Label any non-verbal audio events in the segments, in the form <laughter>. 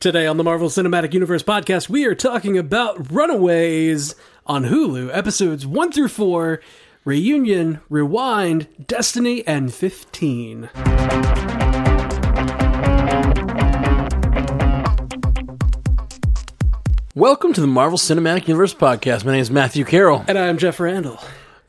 Today on the Marvel Cinematic Universe podcast, we are talking about Runaways on Hulu, episodes 1 through 4, Reunion, Rewind, Destiny, and 15. Welcome to the Marvel Cinematic Universe podcast. My name is Matthew Carroll. And I'm Jeff Randall.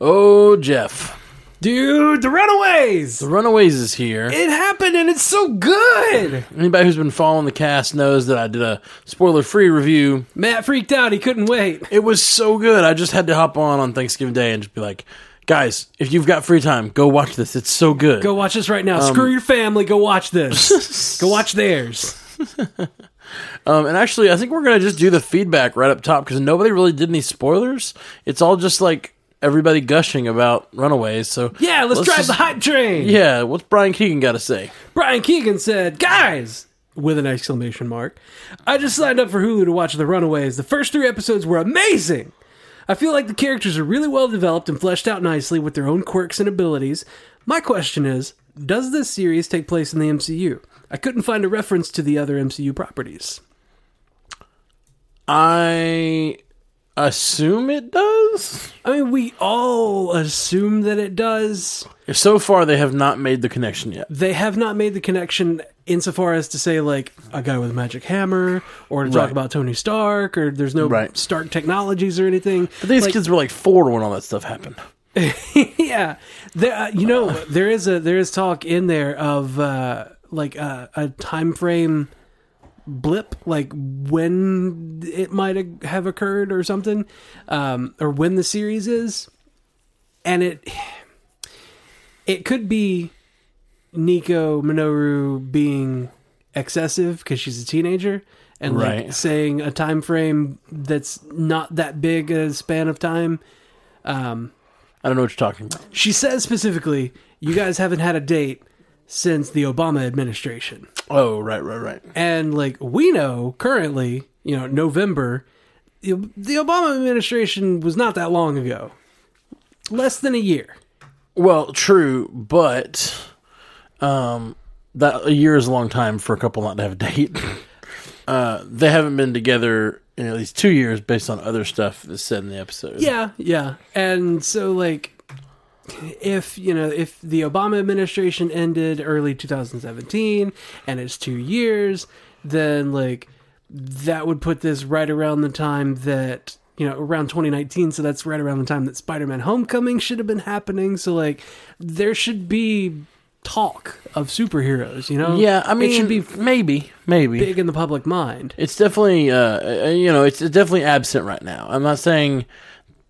Oh, Jeff. Dude, the Runaways! The Runaways is here. It happened and it's so good! Anybody who's been following the cast knows that I did a spoiler free review. Matt freaked out, he couldn't wait. It was so good. I just had to hop on on Thanksgiving Day and just be like, guys, if you've got free time, go watch this. It's so good. Go watch this right now. Screw your family, go watch this. <laughs> go watch theirs. <laughs> Um, and actually, I think we're going to just do the feedback right up top because nobody really did any spoilers. It's all just like everybody gushing about Runaways. So Yeah, let's, drive just- the hype train. Yeah, what's Brian Keegan got to say? Brian Keegan said, Guys! With an exclamation mark. I just signed up for Hulu to watch The Runaways. The first three episodes were amazing. I feel like the characters are really well developed and fleshed out nicely with their own quirks and abilities. My question is Does this series take place in the MCU? I couldn't find a reference to the other MCU properties. I assume it does. I mean, we all assume that it does. So far, they have not made the connection yet. They have not made the connection insofar as to say, like, a guy with a magic hammer, or to talk Right. about Tony Stark, or there's no Right. Stark technologies or anything. But these Like, kids were like four when all that stuff happened. <laughs> yeah, there, uh, you know, there is a there is talk in there of uh, like a, a time frame blip, like when it might have occurred or something, um, or when the series is, and it it could be Nico Minoru being excessive because she's a teenager. And like Right. saying a time frame that's not that big a span of time, um, I don't know what you're talking about. she says specifically, you guys haven't had a date since the Obama administration. Oh, right, right, right. And like we know currently, you know, November, the Obama administration was not that long ago. Less than a year. Well, true, but um, that a year is a long time for a couple not to have a date. <laughs> uh, they haven't been together in at least two years, based on other stuff that's said in the episode. Yeah, yeah. And so like if, you know, if the Obama administration ended early 2017 and it's 2 years, then like that would put this right around the time that you know around 2019 so that's right around the time that spider-man homecoming should have been happening so like there should be talk of superheroes you know yeah. I mean, it should be maybe, maybe. big in the public mind It's definitely, uh, uh, you know, it's definitely absent right now. I'm not saying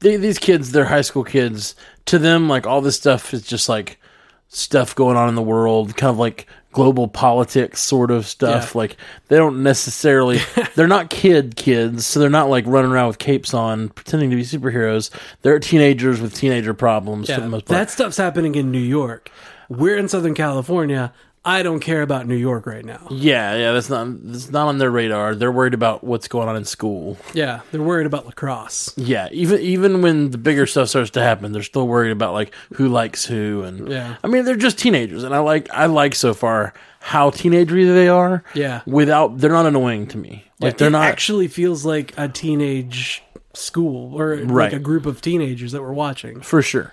they, these kids, they're high school kids. To them, like all this stuff is just like stuff going on in the world, kind of like global politics sort of stuff. Yeah. Like they don't necessarily, <laughs> they're not kid kids, so they're not like running around with capes on pretending to be superheroes. They're teenagers with teenager problems for the most part. that stuff's happening in new york we're in southern california i don't care about new york right now yeah, yeah, that's not that's not on their radar. They're worried about what's going on in school. yeah they're worried about lacrosse Yeah, even even when the bigger stuff starts to happen, they're still worried about like who likes who, and Yeah. I mean they're just teenagers, and I like I like so far how teenagery they are. Yeah. without they're not annoying to me. Like they're it not. actually feels like a teenage school or like a group of teenagers that we're watching. for sure.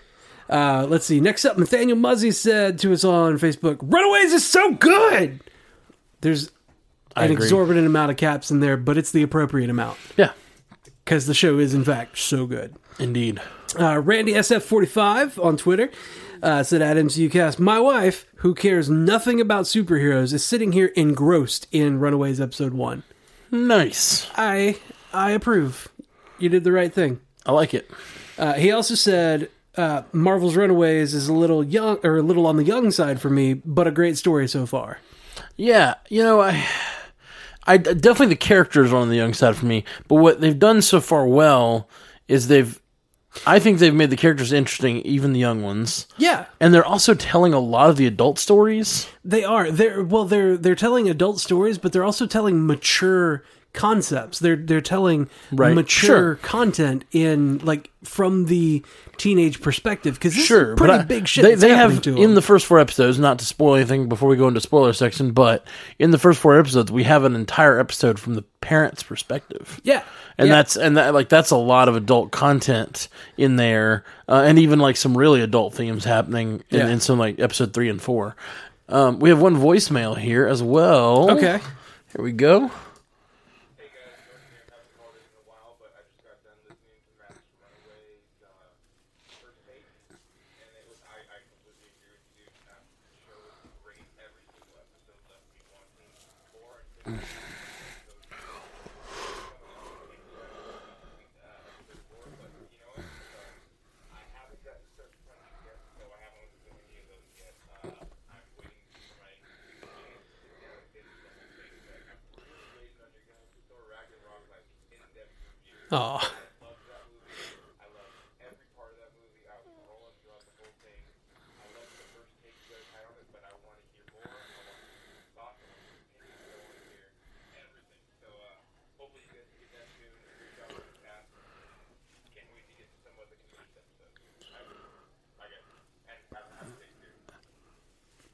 Uh, let's see. Next up, Nathaniel Muzzy said to us on Facebook, "Runaways is so good." There's an exorbitant amount of caps in there, but it's the appropriate amount Yeah, because the show is in fact so good. indeed. Uh, Randy SF45 on Twitter uh, said at MCUcast, My wife, who cares nothing about superheroes, is sitting here engrossed in Runaways episode one. Nice. I I approve. You did the right thing. I like it. Uh, he also said uh, Marvel's Runaways is a little young or a little on the young side for me, but a great story so far. Yeah, you know I. I definitely the characters are on the young side for me, but what they've done so far well is they've. I think they've made the characters interesting, even the young ones. Yeah, and they're also telling a lot of the adult stories. they are. They're well, they're they're telling adult stories, but they're also telling mature concepts. They're they're telling Right. mature Sure. content in like from the teenage perspective because Sure, pretty I- big shit. They, they have to in the first four episodes. Not to spoil anything before we go into spoiler section, but in the first four episodes, we have an entire episode from the parents' perspective. yeah, and yeah. that's and that like that's a lot of adult content in there, uh, and even like some really adult themes happening in, Yeah. in some like episode three and four. Um, we have one voicemail here as well. okay. here we go. Hey guys, Jordan here. Haven't called it in a while, but I just got done listening to Matt's Runaways uh, first take, and it was I, I completely agree with you. That show was great. Every single episode left me wanting more. And I haven't gotten to Search for Punch yet, so I haven't listened to any of those yet. Uh, I'm waiting for my chance to sit down and get some of things that I'm really waiting on your guys to Thor Ragnarok like in-depth review. Oh, I love that movie. I love every part of that movie. I was rolling throughout the whole thing. I love the first take you guys had on it, but I want to hear more. I want to hear your thoughts. I want to hear opinions. I want to hear everything. So uh, hopefully you guys can get that soon. Great job with the cast. Can't wait to get to some of the complete episodes. I, I guess. And have, have a great day.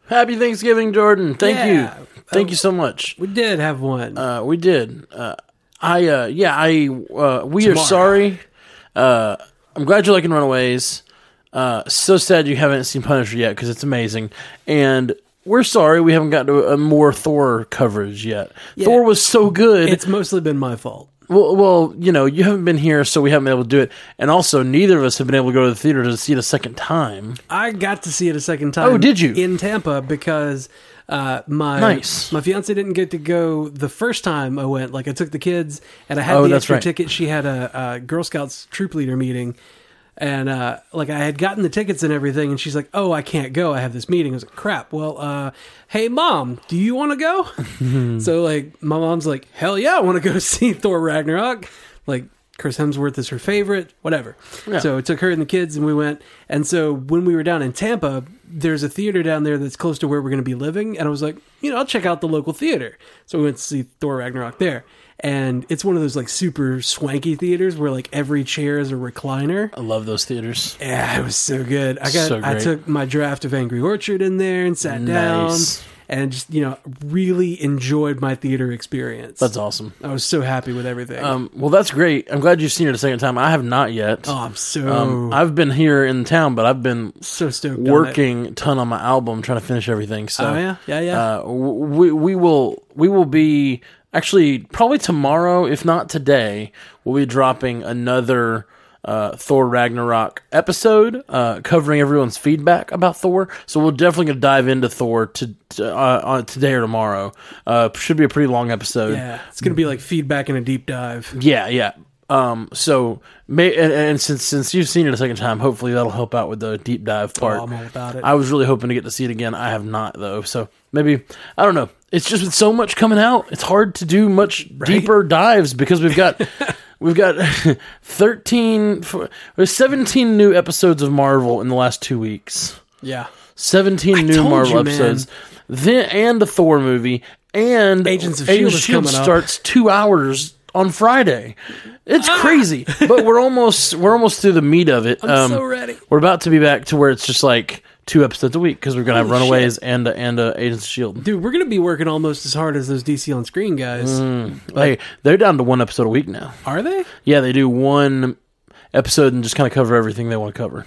Happy Thanksgiving, Jordan. Thank Yeah. you. Thank you so much. we did have one. Uh, we did. Uh, I uh, yeah. I uh, we are sorry. Uh, I'm glad you're liking Runaways. Uh, so sad you haven't seen Punisher yet because it's amazing, and we're sorry we haven't got to a more Thor coverage yet. Thor was so good. it's mostly been my fault. Well, well, you know, you haven't been here, so we haven't been able to do it, and also neither of us have been able to go to the theater to see it a second time. I got to see it a second time. Oh, did you? in Tampa because uh, my Nice. my fiance didn't get to go the first time I went. Like I took the kids and I had Oh, the extra right. ticket. She had a, a Girl Scouts troop leader meeting. And uh, like I had gotten the tickets and everything, and she's like, "Oh, I can't go. I have this meeting." I was like, "Crap." Well, uh, hey, mom, do you want to go? <laughs> so like, my mom's like, "Hell yeah, I want to go <laughs> see Thor Ragnarok." Like Chris Hemsworth is her favorite, whatever. Yeah. So it took her and the kids, and we went. And so when we were down in Tampa, there's a theater down there that's close to where we're going to be living. And I was like, you know, I'll check out the local theater. So we went to see Thor Ragnarok there. And it's one of those like super swanky theaters where like every chair is a recliner. I love those theaters. Yeah, it was so good. I got So I great. took my draft of Angry Orchard in there and sat Nice. down and just, you know, really enjoyed my theater experience. That's awesome. I was so happy with everything. Um, well, that's great. I'm glad you've seen it a second time. I have not yet. oh, I'm so Um, I've been here in town, but I've been so stoked on it. working a ton on my album, trying to finish everything. So, Oh yeah, yeah, yeah. uh, w- we we will we will be actually probably tomorrow, if not today, we'll be dropping another uh, Thor Ragnarok episode uh, covering everyone's feedback about Thor. So we're definitely gonna dive into Thor to, to uh, on today or tomorrow. Uh, should be a pretty long episode. yeah, it's gonna be like feedback and a deep dive. Yeah, yeah. Um, so may and, and since since you've seen it a second time, hopefully that'll help out with the deep dive part. Oh, I'm all about it. I was really hoping to get to see it again. I have not though, so maybe I don't know. It's just with so much coming out, it's hard to do much deeper dives because we've got <laughs> we've got thirteen, f- there's seventeen new episodes of Marvel in the last two weeks. yeah, Seventeen new told Marvel you, episodes, then and the Thor movie, and Agents of S.H.I.E.L.D. is coming up. starts two hours on Friday. It's Ah. crazy, but we're almost we're almost through the meat of it. I'm so ready. We're about to be back to where it's just like two episodes a week because we're gonna have Hulu Runaways and uh, and uh, Agents of Shield. dude, we're gonna be working almost as hard as those DC on screen guys. Hey, they're down to one episode a week now. Are they? Yeah, they do one episode and just kind of cover everything they want to cover,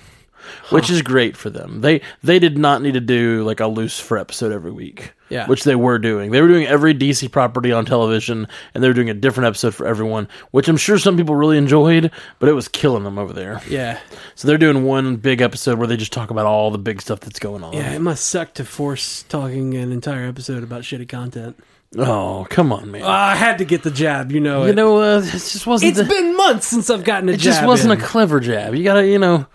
which is great for them. They they did not need to do like a loose for episode every week. Yeah. which they were doing. They were doing every DC property on television, and they were doing a different episode for everyone, which I'm sure some people really enjoyed, but it was killing them over there. Yeah, So they're doing one big episode where they just talk about all the big stuff that's going on. yeah. It must suck to force talking an entire episode about shitty content. Oh, come on, man. Uh, I had to get the jab. You know, you it. know, uh, it just wasn't. it's the- been months since I've gotten a it jab. It just wasn't in. a clever jab. You gotta, you know,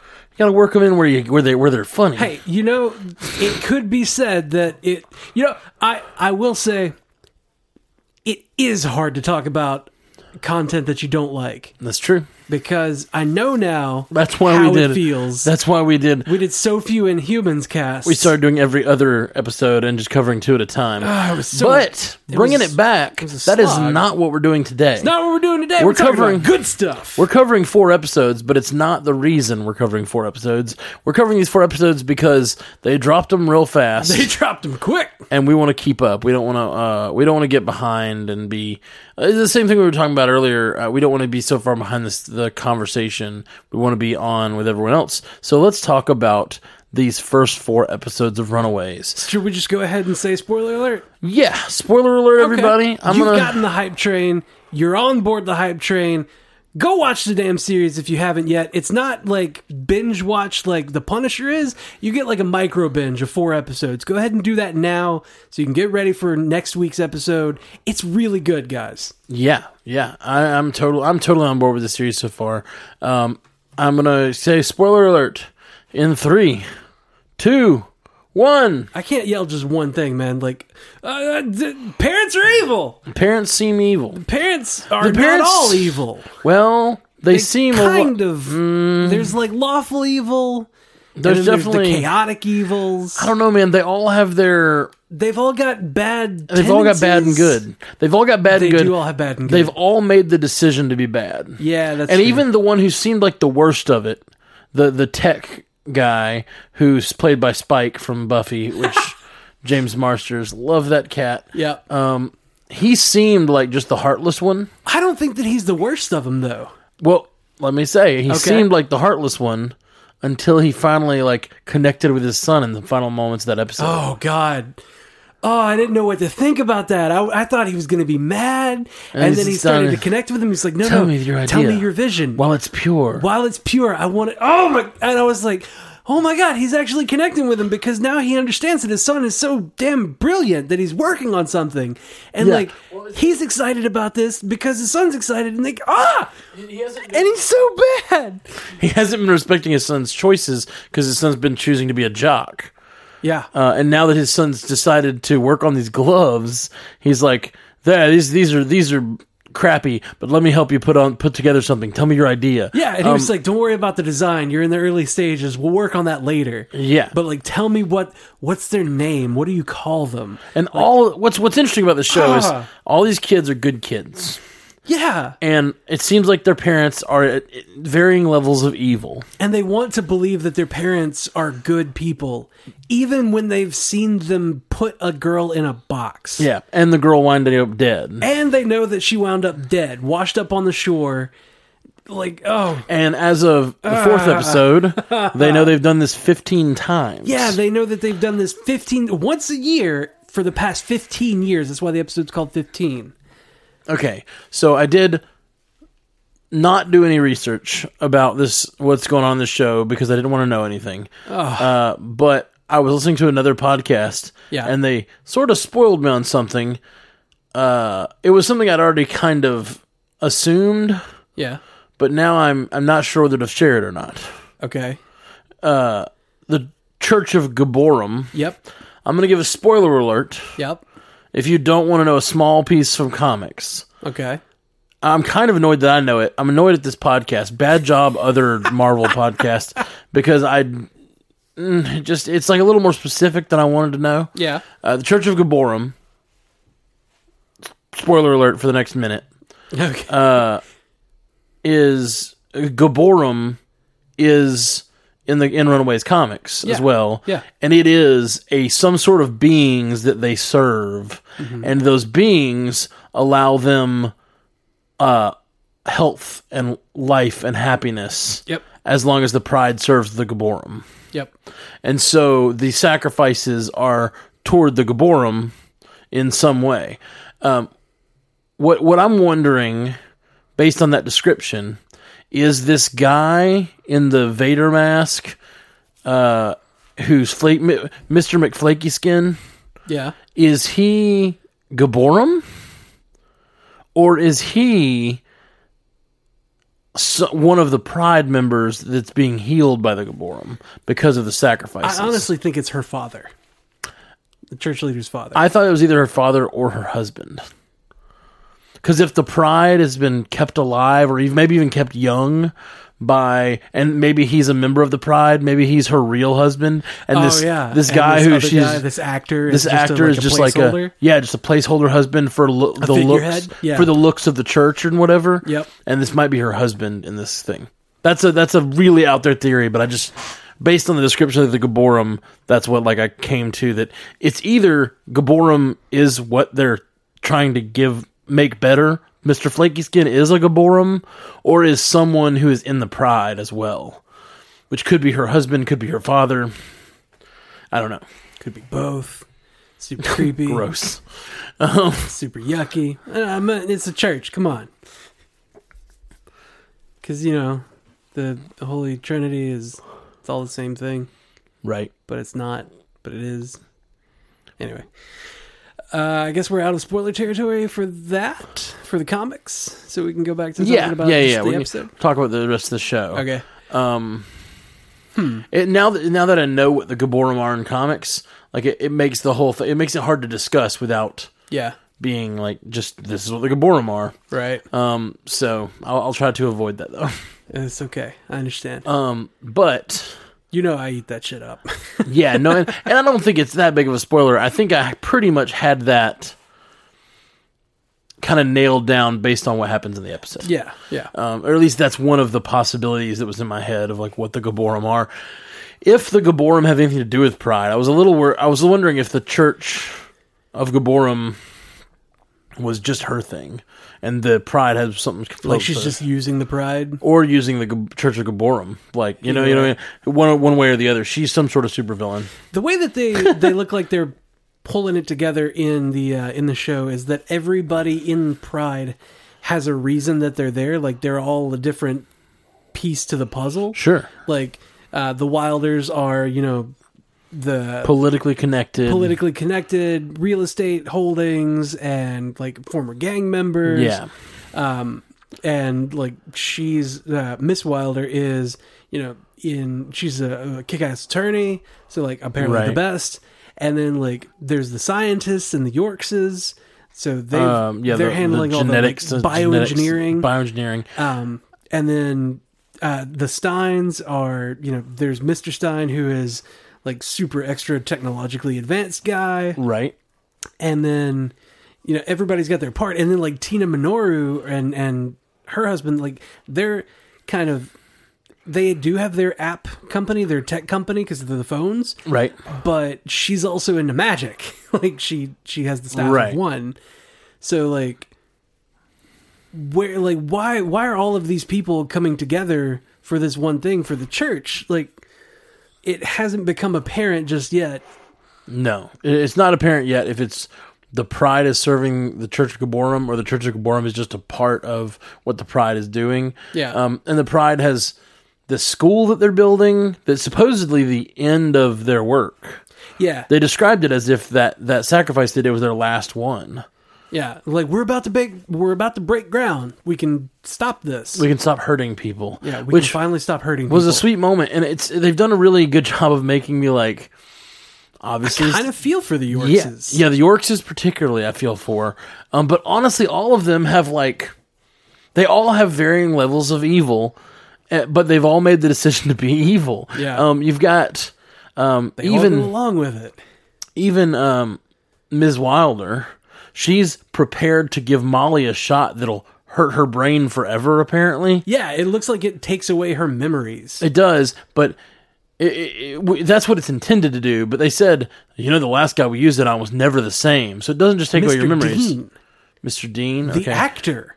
you gotta work them in where you where they where they're funny. Hey, you know, it could be said that it. You know, I I will say, it is hard to talk about content that you don't like. that's true. Because I know now That's why how we did it feels. That's why we did. we did so few Inhumans cast. We started doing every other episode and just covering two at a time. Ah, it so- but bringing was- it back, a that is not what we're doing today. It's not what we're doing today. We're We're, covering- good stuff. We're covering four episodes, but it's not the reason we're covering four episodes. We're covering these four episodes because they dropped them real fast, they dropped them quick. and we want to keep up. We don't want to. Uh, we don't want to get behind and be. Uh, the same thing we were talking about earlier. Uh, we don't want to be so far behind this the conversation. We want to be on with everyone else. So let's talk about these first four episodes of Runaways. Should we just go ahead and say spoiler alert? Yeah, spoiler alert, everybody. I'm You've gonna. gotten the hype train. You're on board the hype train. Go watch the damn series if you haven't yet. It's not like binge watch like The Punisher is. You get like a micro binge of four episodes. Go ahead and do that now so you can get ready for next week's episode. It's really good, guys. Yeah, yeah, I, I'm total. I'm totally on board with the series so far. Um, I'm gonna say spoiler alert in three, two, one. I can't yell just one thing, man. Like, uh, d- parents are evil. Parents seem evil. Parents are The parents- not all evil. Well, they, seem a lo- kind of. There's like lawful evil. and There's then definitely. the chaotic evils. I don't know, man. They all have their. They've all got bad. They've all got bad and tendencies. good. They've all got bad They and good. do all have bad and good. They've all made the decision to be bad. yeah, that's and true. even the one who seemed like the worst of it, the the tech guy who's played by Spike from Buffy, which <laughs> James Marsters, love that cat. yeah. Um, he seemed like just the heartless one. I don't think that he's the worst of them though. Well, let me say, he Okay. seemed like the heartless one until he finally like connected with his son in the final moments of that episode. Oh God. Oh, I didn't know what to think about that. I, I thought he was going to be mad, and, he's then he started done- to connect with him. He's like, "No, Tell no, me your tell me your vision." While it's pure. While it's pure, I want it. Oh my! And I was like, "Oh my God!" He's actually connecting with him because now he understands that his son is so damn brilliant that he's working on something, and Yeah. like he's excited about this because his son's excited, and like ah, He hasn't, and he's so bad. he hasn't been respecting his son's choices because his son's been choosing to be a jock. Yeah, Uh, and now that his son's decided to work on these gloves, he's like, "Yeah, these these are these are crappy, but let me help you put on put together something. Tell me your idea." yeah, and he was like, "Don't worry about the design. You're in the early stages. We'll work on that later." Yeah. But like, tell me what what's their name? What do you call them? And all what's what's interesting about the show is Ah. all these kids are good kids, Yeah, and it seems like their parents are at varying levels of evil. and they want to believe that their parents are good people, even when they've seen them put a girl in a box. Yeah, and the girl winding up dead. and they know that she wound up dead, washed up on the shore. Like, oh, And as of the fourth ah. episode, <laughs> they know they've done this fifteen times. yeah, they know that they've done this fifteen once a year for the past fifteen years. That's why the episode's called fifteen. Okay, so I did not do any research about this, what's going on in the show, because I didn't want to know anything. Uh, but I was listening to another podcast, Yeah. and they sort of spoiled me on something. Uh, it was something I'd already kind of assumed, Yeah. but now I'm I'm not sure whether to share it or not. Okay. The Church of Gibborim. Yep. I'm going to give a spoiler alert Yep. If you don't want to know a small piece from comics. Okay. I'm kind of annoyed that I know it. I'm annoyed at this podcast. Bad job, other <laughs> Marvel podcast, because I mm, just it's like a little more specific than I wanted to know. Yeah. Uh, the Church of Gibborim. Spoiler alert for the next minute Okay. is Gibborim is in the in Runaways comics as well. Yeah. And it is a some sort of beings that they serve. Mm-hmm. And those beings allow them uh health and life and happiness. Yep. As long as the pride serves the Gibborim. yep. And so the sacrifices are toward the Gibborim in some way. Um, what what I'm wondering, based on that description, is this guy in the Vader mask, uh, who's flake, Mr. McFlaky skin, Yeah. is he Gibborim, or is he so, one of the Pride members that's being healed by the Gibborim because of the sacrifices? I honestly think it's her father, the church leader's father. I thought it was either her father or her husband. Because if the pride has been kept alive, or even maybe even kept young by, and maybe he's a member of the pride, maybe he's her real husband, and oh this yeah, this guy this who she's guy, this actor, this is just actor a, is just like a yeah, just a placeholder husband for lo- the looks Yeah. for the looks of the church and whatever. Yep. And this might be her husband in this thing. That's a that's a really out there theory, but I just based on the description of the Gibborim, that's what like I came to that it's either Gibborim is what they're trying to give make better. Mr. Flaky Skin is a Gibborim, or is someone who is in the pride as well. Which could be her husband, could be her father. I don't know. Could be both. Super creepy, <laughs> Gross. super yucky. Um, it's a church. Come on, because you know the Holy Trinity is it's all the same thing, Right. but it's not. But it is. Anyway, uh, I guess we're out of spoiler territory for that for the comics, so we can go back to talking Yeah, about yeah, yeah. the We episode. talk about the rest of the show. Okay. Um, it, now that now that I know what the Gibborim are in comics, like it, it makes the whole thing. It makes it hard to discuss without Yeah. being like just this is what the Gibborim are. Right. Um, so I'll, I'll try to avoid that though. It's okay. I understand. Um, but you know, I eat that shit up. <laughs> yeah, no, and, and I don't think it's that big of a spoiler. I think I pretty much had that kind of nailed down based on what happens in the episode. yeah. Yeah. um, or at least that's one of the possibilities that was in my head of like what the Gibborim are. If the Gibborim have anything to do with pride, I was a little wor- I was wondering if the Church of Gibborim was just her thing, and the pride has something like she's just using the pride. or using the Gab- Church of Gibborim, like you know, you know, one one way or the other. She's some sort of supervillain. The way that they they look like they're pulling it together in the uh, in the show is that everybody in Pride has a reason that they're there. Like they're all a different piece to the puzzle. Sure, Like uh, the Wilders are, you know, the politically connected. politically connected real estate holdings and like former gang members. yeah, um, and like she's uh, Miss Wilder is you know in she's a, a kick-ass attorney, so like apparently the best. And then like there's the scientists and the Yorkses, so they um, yeah, they're the, handling the all genetics, the like, bioengineering. bioengineering. um, and then uh, the Steins are you know there's Mr. Stein who is like super extra technologically advanced guy Right. and then you know everybody's got their part and then like tina minoru and and her husband like they're kind of they do have their app company their tech company because of the phones Right. but she's also into magic <laughs> like she she has the staff Right. of one so like where like why why are all of these people coming together for this one thing for the church like it hasn't become apparent just yet No, it's not apparent yet if it's the Pride is serving the Church of Gibborim or the Church of Gibborim is just a part of what the Pride is doing. Yeah. Um, and the Pride has the school that they're building that's supposedly the end of their work. yeah They described it as if that, that sacrifice they did was their last one. Yeah, like we're about to break, we're about to break ground. We can stop this. We can stop hurting people. yeah, we which can finally stop hurting. was a sweet moment, and it's they've done a really good job of making me like. Obviously, I kind of feel for the Yeah, Yorkses. yeah, the Yorkses particularly I feel for. Um, but honestly, all of them have like, they all have varying levels of evil, eh, but they've all made the decision to be <laughs> evil. Yeah. Um, you've got um, They all even along with it. even um, Ms. Wilder. She's prepared to give Molly a shot that'll hurt her brain forever. Apparently, Yeah, it looks like it takes away her memories. It does, but it, it, it, that's what it's intended to do. But they said, you know, the last guy we used it on was never the same. So it doesn't just take away your memories. Dean, Mr. Dean, the okay. actor,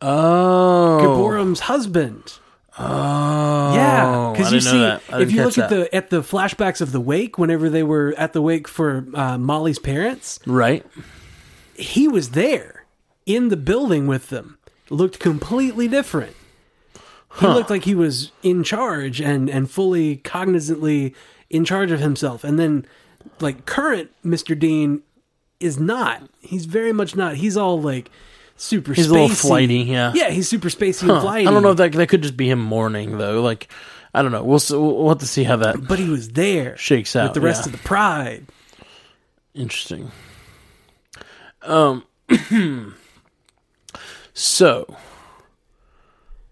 oh, Gibborim's husband. oh, Yeah, because you see, if you look at that. the at the flashbacks of the wake, whenever they were at the wake for uh, Molly's parents, right, he was there in the building with them. Looked completely different. He looked like he was in charge and and fully cognizantly in charge of himself. And then like current Mr. Dean is not. He's very much not. He's all like super he's spacey. a little flighty. Yeah, Yeah, he's super spacey and flighty. I don't know if that that could just be him mourning though. Like, I don't know. We'll we'll have to see how that but he was there shakes out. with the rest yeah. of the pride. Interesting. Um, <clears throat> So,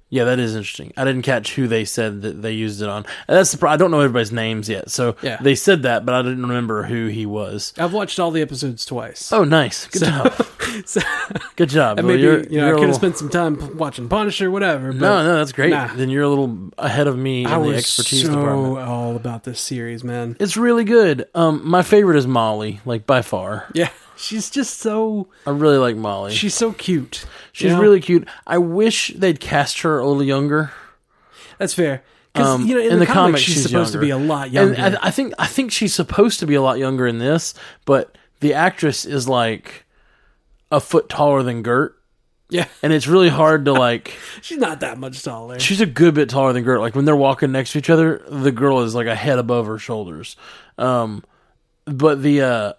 yeah, that is interesting. I didn't catch who they said that they used it on. And that's the pro- I don't know everybody's names yet. So Yeah. they said that, but I didn't remember who he was. I've watched all the episodes twice. Oh, nice. Good job. <laughs> so, Good job. Well, maybe you're- you know I you're a could have little- spent some time watching Punisher, whatever. But No, no, that's great. Nah. Then you're a little ahead of me in I the was expertise so department. all about this series, man. It's really good. Um, my favorite is Molly, like by far. Yeah, she's just so I really like Molly. she's so cute. She's you know? really cute. I wish they'd cast her a little younger. that's fair. Because Um, you know, in, in the, the comics, comics, she's, she's supposed to be a lot younger. And I, I think I think she's supposed to be a lot younger in this, but the actress is like a foot taller than Gert, yeah, and it's really hard to like. <laughs> she's not that much taller. She's a good bit taller than Gert. Like when they're walking next to each other, the girl is like a head above her shoulders. Um, but the uh,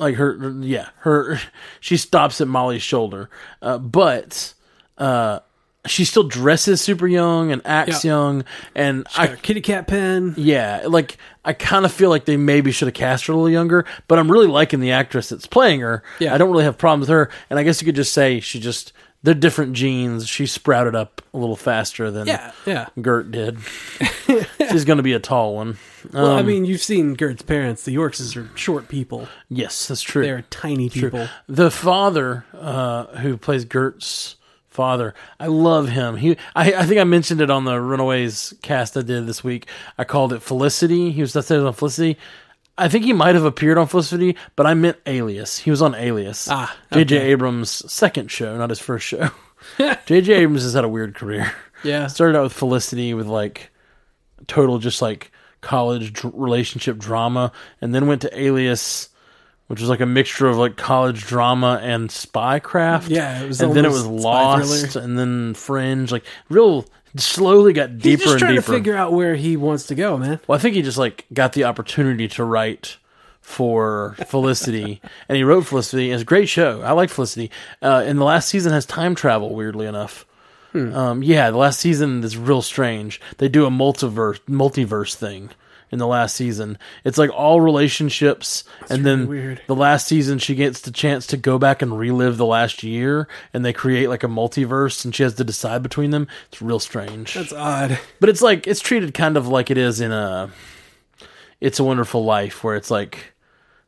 like her, yeah, her, <laughs> she stops at Molly's shoulder. Uh, but uh, she still dresses super young and acts Yeah. young, and I I got a kitty cat pen. yeah, like I kind of feel like they maybe should have cast her a little younger, but I'm really liking the actress that's playing her. Yeah. I don't really have problems with her, and I guess you could just say she just they're different genes. She sprouted up a little faster than Yeah, yeah. Gert did. <laughs> She's going to be a tall one. Well, I Um, mean, you've seen Gert's parents. The Yorkses are short people. yes, that's true. They're tiny people. The father uh, who plays Gert's father, I love him. He, I, I think I mentioned it on the Runaways cast I did this week. I called it Felicity. He was that's on Felicity. I think he might have appeared on Felicity, but I meant Alias. He was on Alias. Ah, J.J. okay. Abrams' second show, not his first show. <laughs> J.J. Abrams has had a weird career. Yeah. Started out with Felicity with like total just like college dr- relationship drama, and then went to Alias, which was like a mixture of like college drama and spycraft. Yeah, it was and then it was Lost, thriller. and then Fringe. Like real, slowly got deeper He's deeper just trying to figure out where he wants to go, man. Well, I think he just like got the opportunity to write for Felicity, <laughs> and he wrote Felicity. It's a great show. I like Felicity. Uh, and the last season has time travel. Weirdly enough, um, yeah, the last season is real strange. They do a multiverse multiverse thing in the last season. It's like all relationships, and then weird. the last season she gets the chance to go back and relive the last year, and they create like a multiverse, and she has to decide between them. It's real strange. That's odd. But it's like it's treated kind of like it is in a It's a Wonderful Life where it's like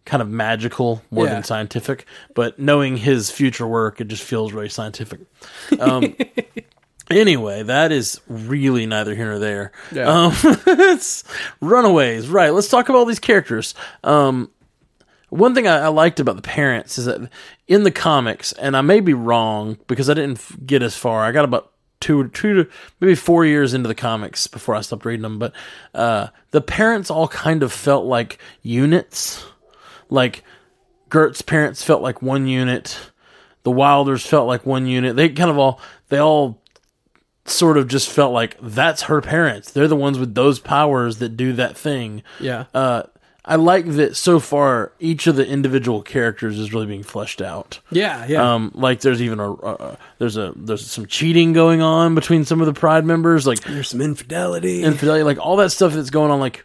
kind of magical more Yeah. than scientific. But knowing his future work, it just feels really scientific. Um, <laughs> anyway, that is really neither here nor there. Yeah. Um, <laughs> it's Runaways, right? Let's talk about all these characters. Um, one thing I, I liked about the parents is that in the comics, and I may be wrong because I didn't get as far. I got about two, two maybe four years into the comics before I stopped reading them. But uh, the parents all kind of felt like units. Like Gert's parents felt like one unit. The Wilders felt like one unit. They kind of all they all sort of just felt like that's her parents. They're the ones with those powers that do that thing. Yeah. Uh, I like that so far. Each of the individual characters is really being fleshed out. yeah, yeah. Um, like there's even a uh, there's a there's some cheating going on between some of the Pride members, like There's some infidelity. infidelity, like all that stuff that's going on. Like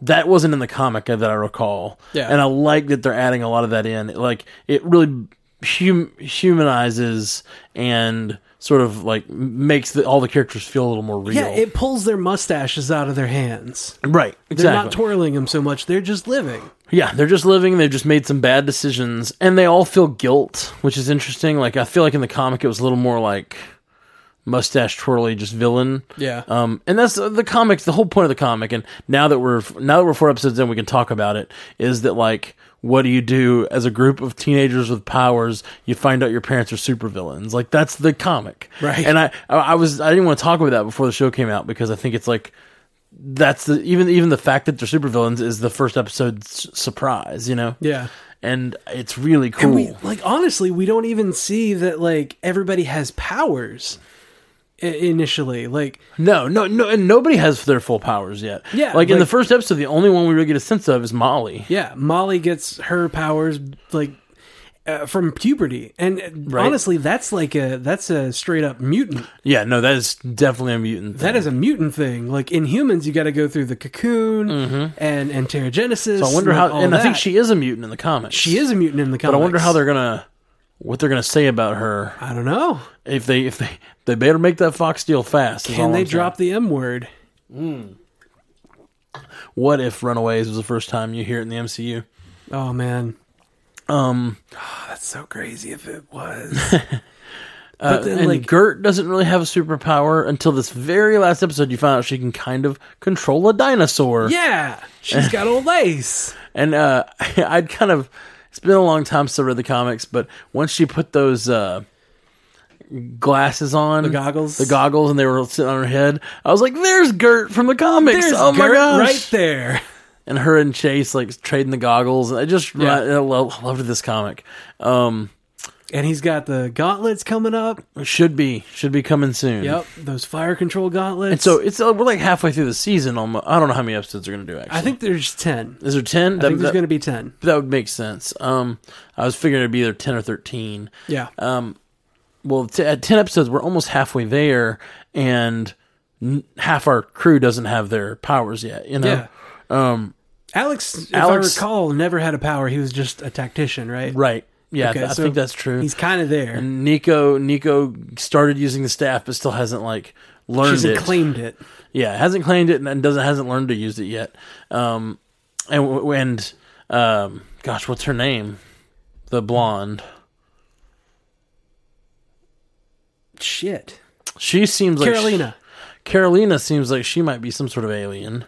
that wasn't in the comic that I recall. Yeah. and I like that they're adding a lot of that in. Like it really hum- humanizes and sort of like makes the, all the characters feel a little more real. yeah, it pulls their mustaches out of their hands. right, They're not twirling them so much. They're just living. Yeah, they're just living. They've just made some bad decisions, and they all feel guilt, which is interesting. Like I feel like in the comic, it was a little more like mustache twirly, just villain. Yeah. Um, and that's uh, the comics. The whole point of the comic, and now that we're now that we're four episodes in, we can talk about it. Is that like what do you do as a group of teenagers with powers? You find out your parents are supervillains. Like that's the comic, Right. And I I was I didn't want to talk about that before the show came out because I think it's like that's the even even the fact that they're supervillains is the first episode's surprise, you know. Yeah. And it's really cool. And we like honestly, we don't even see that like everybody has powers initially. Like no, no, no, and nobody has their full powers yet. Yeah, like, in the first episode, the only one we really get a sense of is Molly. yeah, Molly gets her powers like uh, from puberty, and Right. honestly, that's like a that's a straight up mutant. Yeah, no, that is definitely a mutant. That thing. is a mutant thing. Like in humans, you got to go through the cocoon and and Terrigenesis. Mm-hmm. So I wonder like, how, all and I think she is a mutant in the comics. she is a mutant in the comics, but. I wonder how they're gonna what they're gonna say about her. I don't know. If they if they they better make that fox deal fast. Can they I'm saying. drop the M word? What if Runaways was the first time you hear it in the MCU? Oh man, Um, oh, that's so crazy if it was. <laughs> uh, then, and like, Gert doesn't really have a superpower until this very last episode. You find out she can kind of control a dinosaur. yeah, she's got old <laughs> lace. And uh, <laughs> I'd kind of. It's been a long time since I read the comics, but once she put those uh, glasses on, The goggles? the goggles, and they were sitting on her head, I was like, "There's Gert from the comics." There's oh my Gert gosh! right there. and her and Chase like trading the goggles. And I just Yeah. I love, loved this comic. Um, And he's got the gauntlets coming up. should be should be coming soon. Yep, those fire control gauntlets. And so it's uh, we're like halfway through the season. Almost. I don't know how many episodes they're going to do. Actually, I think there's ten. is there ten? I That, think there's going to be ten. that would make sense. Um, I was figuring it'd be either ten or thirteen. Yeah, Um, well, t- at ten episodes, we're almost halfway there, and n- half our crew doesn't have their powers yet. You know. yeah. Um, Alex, if Alex- I recall, never had a power. He was just a tactician, right? right. Yeah, Okay, I so think that's true. He's kind of there. And Nico Nico started using the staff, but still hasn't like learned She it. claimed it. yeah, hasn't claimed it and doesn't hasn't learned to use it yet. Um, and and um, gosh, what's her name? The blonde. Shit, She seems like Karolina, Karolina seems like she might be some sort of alien.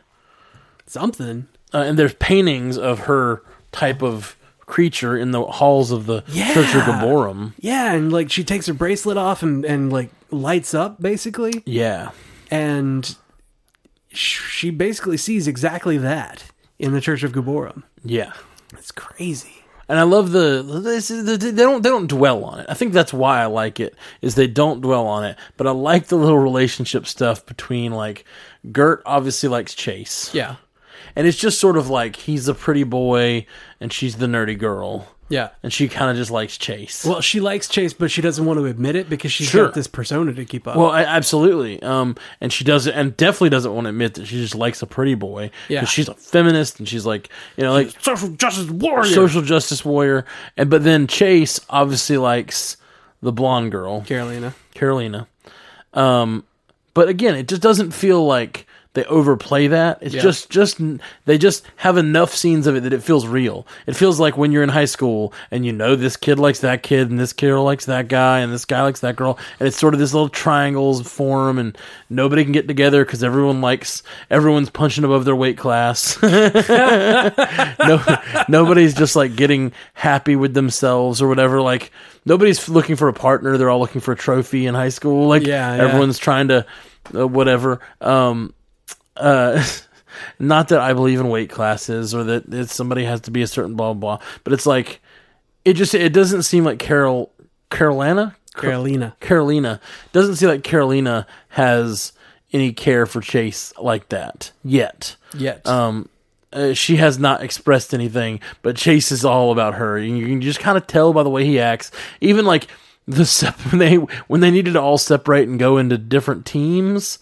something. Uh, and there's paintings of her type of creature in the halls of the Church of Yeah. Gibborim. Yeah, and like she takes her bracelet off and and like lights up basically, Yeah. and she basically sees exactly that in the Church of Gibborim. Yeah. It's crazy. And I love the this is the, they don't they don't dwell on it. I think that's why I like it is they don't dwell on it. But I like the little relationship stuff between like Gert obviously likes Chase. Yeah, And it's just sort of like he's the pretty boy and she's the nerdy girl. yeah. And she kind of just likes Chase. Well, she likes Chase, but she doesn't want to admit it because she's Sure. got this persona to keep up. Well, I, absolutely. Um, and she doesn't, and definitely doesn't want to admit that she just likes a pretty boy. Yeah. she's a feminist, and she's like, you know, like social justice warrior. social justice warrior. And but then Chase obviously likes the blonde girl, Karolina. Karolina. Um, but again, it just doesn't feel like they overplay that. It's Yeah. just just they just have enough scenes of it that it feels real. It feels like when you're in high school and you know this kid likes that kid and this kid likes that guy and this guy likes that girl and it's sort of this little triangles form and nobody can get together because everyone likes everyone's punching above their weight class. <laughs> no, nobody's just like getting happy with themselves or whatever. Like nobody's looking for a partner. They're all looking for a trophy in high school. Like Yeah, yeah. everyone's trying to uh, whatever. Um, uh, <laughs> not that I believe in weight classes or that somebody has to be a certain blah blah. blah but it's like it just it doesn't seem like Carol Karolina Karolina. Karolina doesn't seem like Karolina has any care for Chase like that yet. Yet. Um, uh, she has not expressed anything, but Chase is all about her. You, you can just kind of tell by the way he acts. Even like the <laughs> sep- when they when they needed to all separate and go into different teams.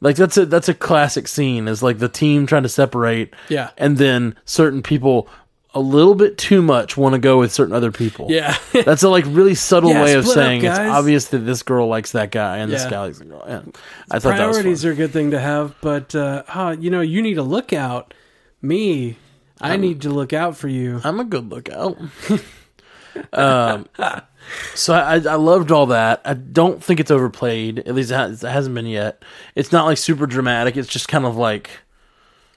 Like that's a that's a classic scene. Is like the team trying to separate, Yeah. and then certain people a little bit too much want to go with certain other people. yeah. <laughs> That's a like really subtle Yeah, way of split up, saying it's obvious that this girl likes that guy and this Yeah. guy likes the girl. Yeah. I thought that was Priorities are a good thing to have, but uh, huh, you know, you need to look out. Me, I need to look out for you. I'm a good lookout. <laughs> um, so I, I loved all that. I don't think it's overplayed. At least it, has, it hasn't been yet. It's not like super dramatic. It's just kind of like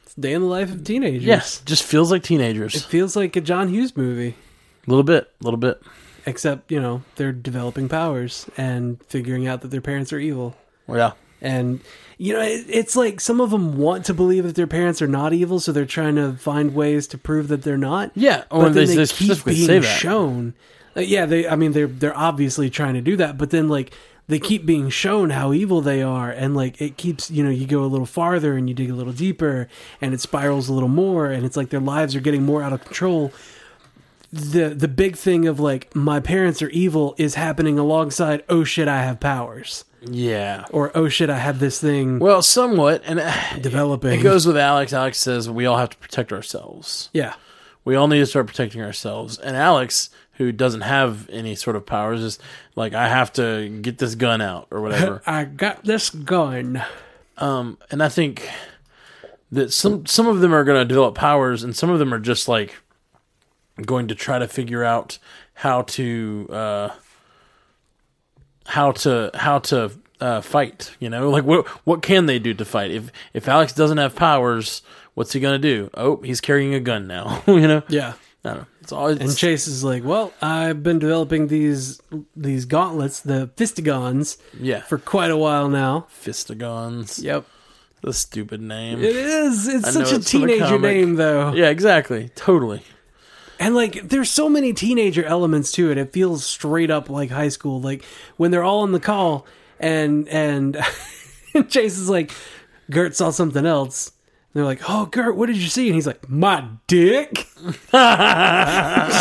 It's day in the life of teenagers. yes, just feels like teenagers. It feels like a John Hughes movie, A little bit, a little bit. except, you know, they're developing powers and figuring out that their parents are evil. Yeah, And, you know, it, it's like some of them want to believe that their parents are not evil, so they're trying to find ways to prove that they're not. yeah. but Or then they, they, they keep being shown. Uh, yeah, they. I mean, they're they're obviously trying to do that, but then like they keep being shown how evil they are, and like it keeps you know you go a little farther and you dig a little deeper, and it spirals a little more, and it's like their lives are getting more out of control. The the big thing of like my parents are evil is happening alongside oh shit I have powers Yeah. or oh shit I have this thing Well, somewhat, and uh, developing. it goes with Alex. Alex says we all have to protect ourselves. yeah We all need to start protecting ourselves. And Alex, who doesn't have any sort of powers. is like I have to get this gun out or whatever. <laughs> I got this gun. um, and I think that some some of them are going to develop powers, and some of them are just like going to try to figure out how to uh, how to how to uh, fight. You know, like what what can they do to fight? If if Alex doesn't have powers, what's he going to do? Oh, he's carrying a gun now. <laughs> you know, Yeah. I don't know. It's all. It's, And Chase is like, "Well, I've been developing these these gauntlets, the fistigons, yeah, for quite a while now." Fistigons. Yep. The stupid name. It is. It's I such a it's teenager name, though. yeah, exactly. Totally. And like, there's so many teenager elements to it. It feels straight up like high school. Like when they're all on the call, and and <laughs> Chase is like, Gert saw something else. They're like, "Oh, Gert, what did you see?" And he's like, "My dick." <laughs>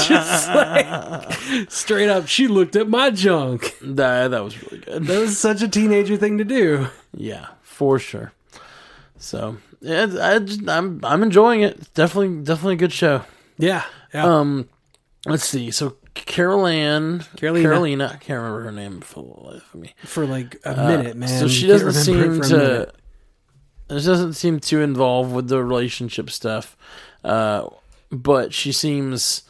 Just like straight up, she looked at my junk. That that was really good. That was such a teenager thing to do. Yeah, for sure. So yeah, I just, I'm I'm enjoying it. It's definitely definitely a good show. Yeah. Yeah. Um, let's see. So Carol Ann, Karolina. Karolina, I can't remember her name for the life of me. for like a minute, man. Uh, So she doesn't seem to. This doesn't seem too involved with the relationship stuff, uh, but she seems.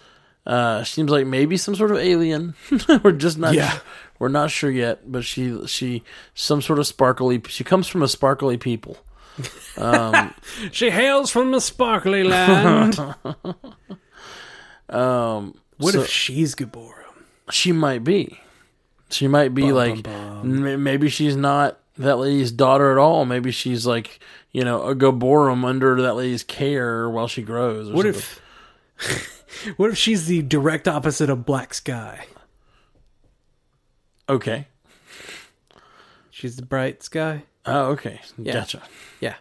Uh, seems like maybe some sort of alien. <laughs> we're just not. Yeah. We're not sure yet, but she she some sort of sparkly. She comes from a sparkly people. <laughs> She hails from a sparkly land. <laughs> Um, what so- if she's Gibborim? she might be. She might be Bum, like bum, m- maybe she's not that lady's daughter at all. Maybe she's like you know a Gibborim under that lady's care while she grows. Or What something. if? <laughs> what if she's the direct opposite of Black Sky? Okay. She's the bright sky. Oh, okay. Gotcha. Yeah.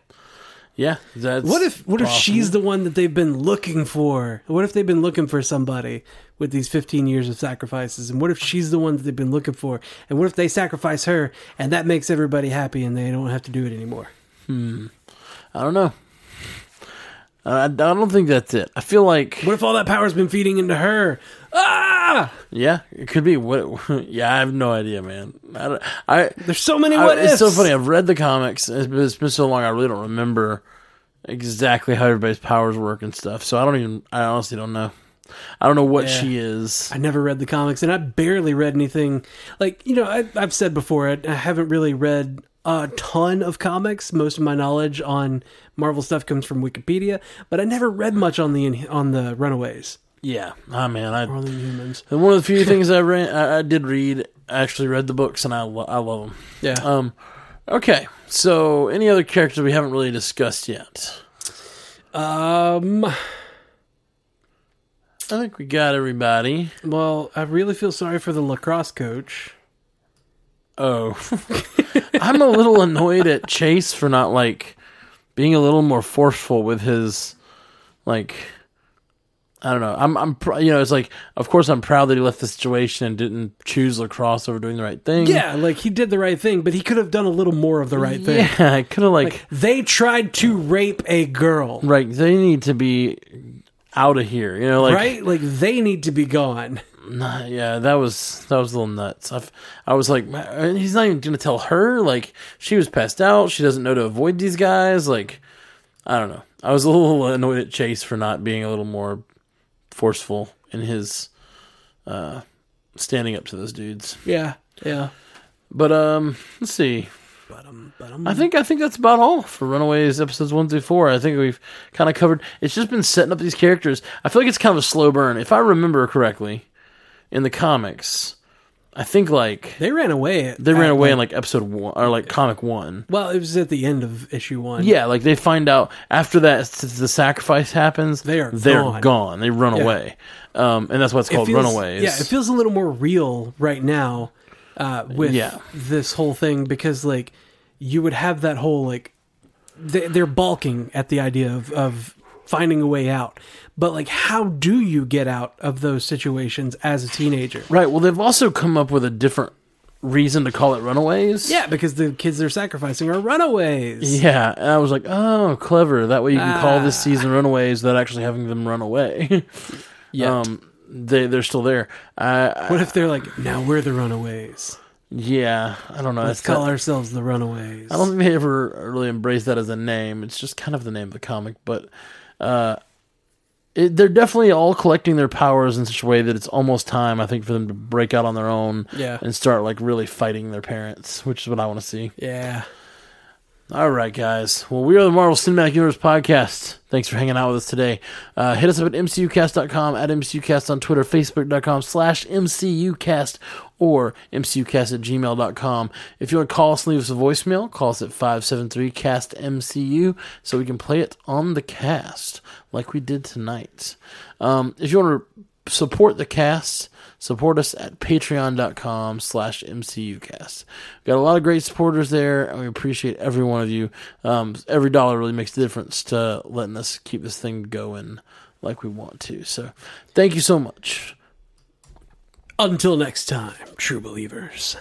Yeah. That's What if? What if she's the one that they've been looking for? What if they've been looking for somebody with these 15 years of sacrifices? And what if she's the one that they've been looking for? And what if they sacrifice her and that makes everybody happy and they don't have to do it anymore? Hmm. I don't know. I, I don't think that's it. I feel like What if all that power's been feeding into her? Ah! yeah, it could be. What? <laughs> Yeah, I have no idea, man. I, don't- I There's so many I- what it's so funny. I've read the comics. It's been, it's been so long. I really don't remember exactly how everybody's powers work and stuff. So I don't even. I honestly don't know. I don't know what Yeah. she is. I never read the comics, and I barely read anything. Like you know, I, I've said before, I, I haven't really read a ton of comics. Most of my knowledge on Marvel stuff comes from Wikipedia, but I never read much on the on the Runaways Yeah. Ah, man. I or the Inhumans. and one of the few things I read, I, I did read. I actually read the books, and I lo- I love them. Yeah. Um. Okay. So any other characters we haven't really discussed yet? Um. I think we got everybody. Well, I really feel sorry for the lacrosse coach. Oh, <laughs> I'm a little annoyed at Chase for not like being a little more forceful with his like. I don't know. I'm, I'm, pr- you know, it's like, of course, I'm proud that he left the situation and didn't choose lacrosse over doing the right thing. Yeah, like he did the right thing, but he could have done a little more of the right thing. yeah. I could have like, They tried to rape a girl, right. They need to be out of here. You know, like, right? Like they need to be gone. Yeah, that was that was a little nuts. I've, I was like, he's not even gonna tell her. Like, she was passed out. She doesn't know to avoid these guys. Like, I don't know. I was a little <laughs> annoyed at Chase for not being a little more forceful in his uh, standing up to those dudes. Yeah, yeah. But um, let's see. But um, but um, I think I think that's about all for Runaways episodes one through four. I think we've kind of covered. It's just been setting up these characters. I feel like it's kind of a slow burn. If I remember correctly, in the comics, I think like they ran away. they ran at, away in like episode one or like comic one. Well, it was at the end of issue one. Yeah, like they find out after that s- the sacrifice happens. They are they're gone. gone. They run Yeah. away, um, and that's why it's called feels- Runaways. Yeah, it feels a little more real right now uh, with Yeah. this whole thing because like you would have that whole like they, they're balking at the idea of, of finding a way out, but like how do you get out of those situations as a teenager? right. Well, they've also come up with a different reason to call it Runaways. Yeah, because the kids they're sacrificing are runaways. Yeah, and I was like, oh, clever. That way you can call this Ah. season Runaways without actually having them run away. <laughs> Yet. Um, they they're still there. I, What if they're like, now we're the Runaways? yeah, I don't know. Let's It's call not- ourselves the Runaways. I don't think they ever really embraced that as a name. It's just kind of the name of the comic, but uh, it, they're definitely all collecting their powers in such a way that it's almost time, I think, for them to break out on their own Yeah. and start like really fighting their parents, which is what I want to see. Yeah. All right, guys. Well, we are the Marvel Cinematic Universe podcast. Thanks for hanging out with us today. Uh, hit us up at mcucast.com, at mcucast on Twitter, facebook.com slash mcucast, or mcucast at gmail.com. If you want to call us and leave us a voicemail, call us at 573-CAST-MCU so we can play it on the cast like we did tonight. Um, if you want to support the cast, support us at patreon.com slash mcucast. We've got a lot of great supporters there, and we appreciate every one of you. Um, every dollar really makes a difference to letting us keep this thing going like we want to. So thank you so much. Until next time, true believers.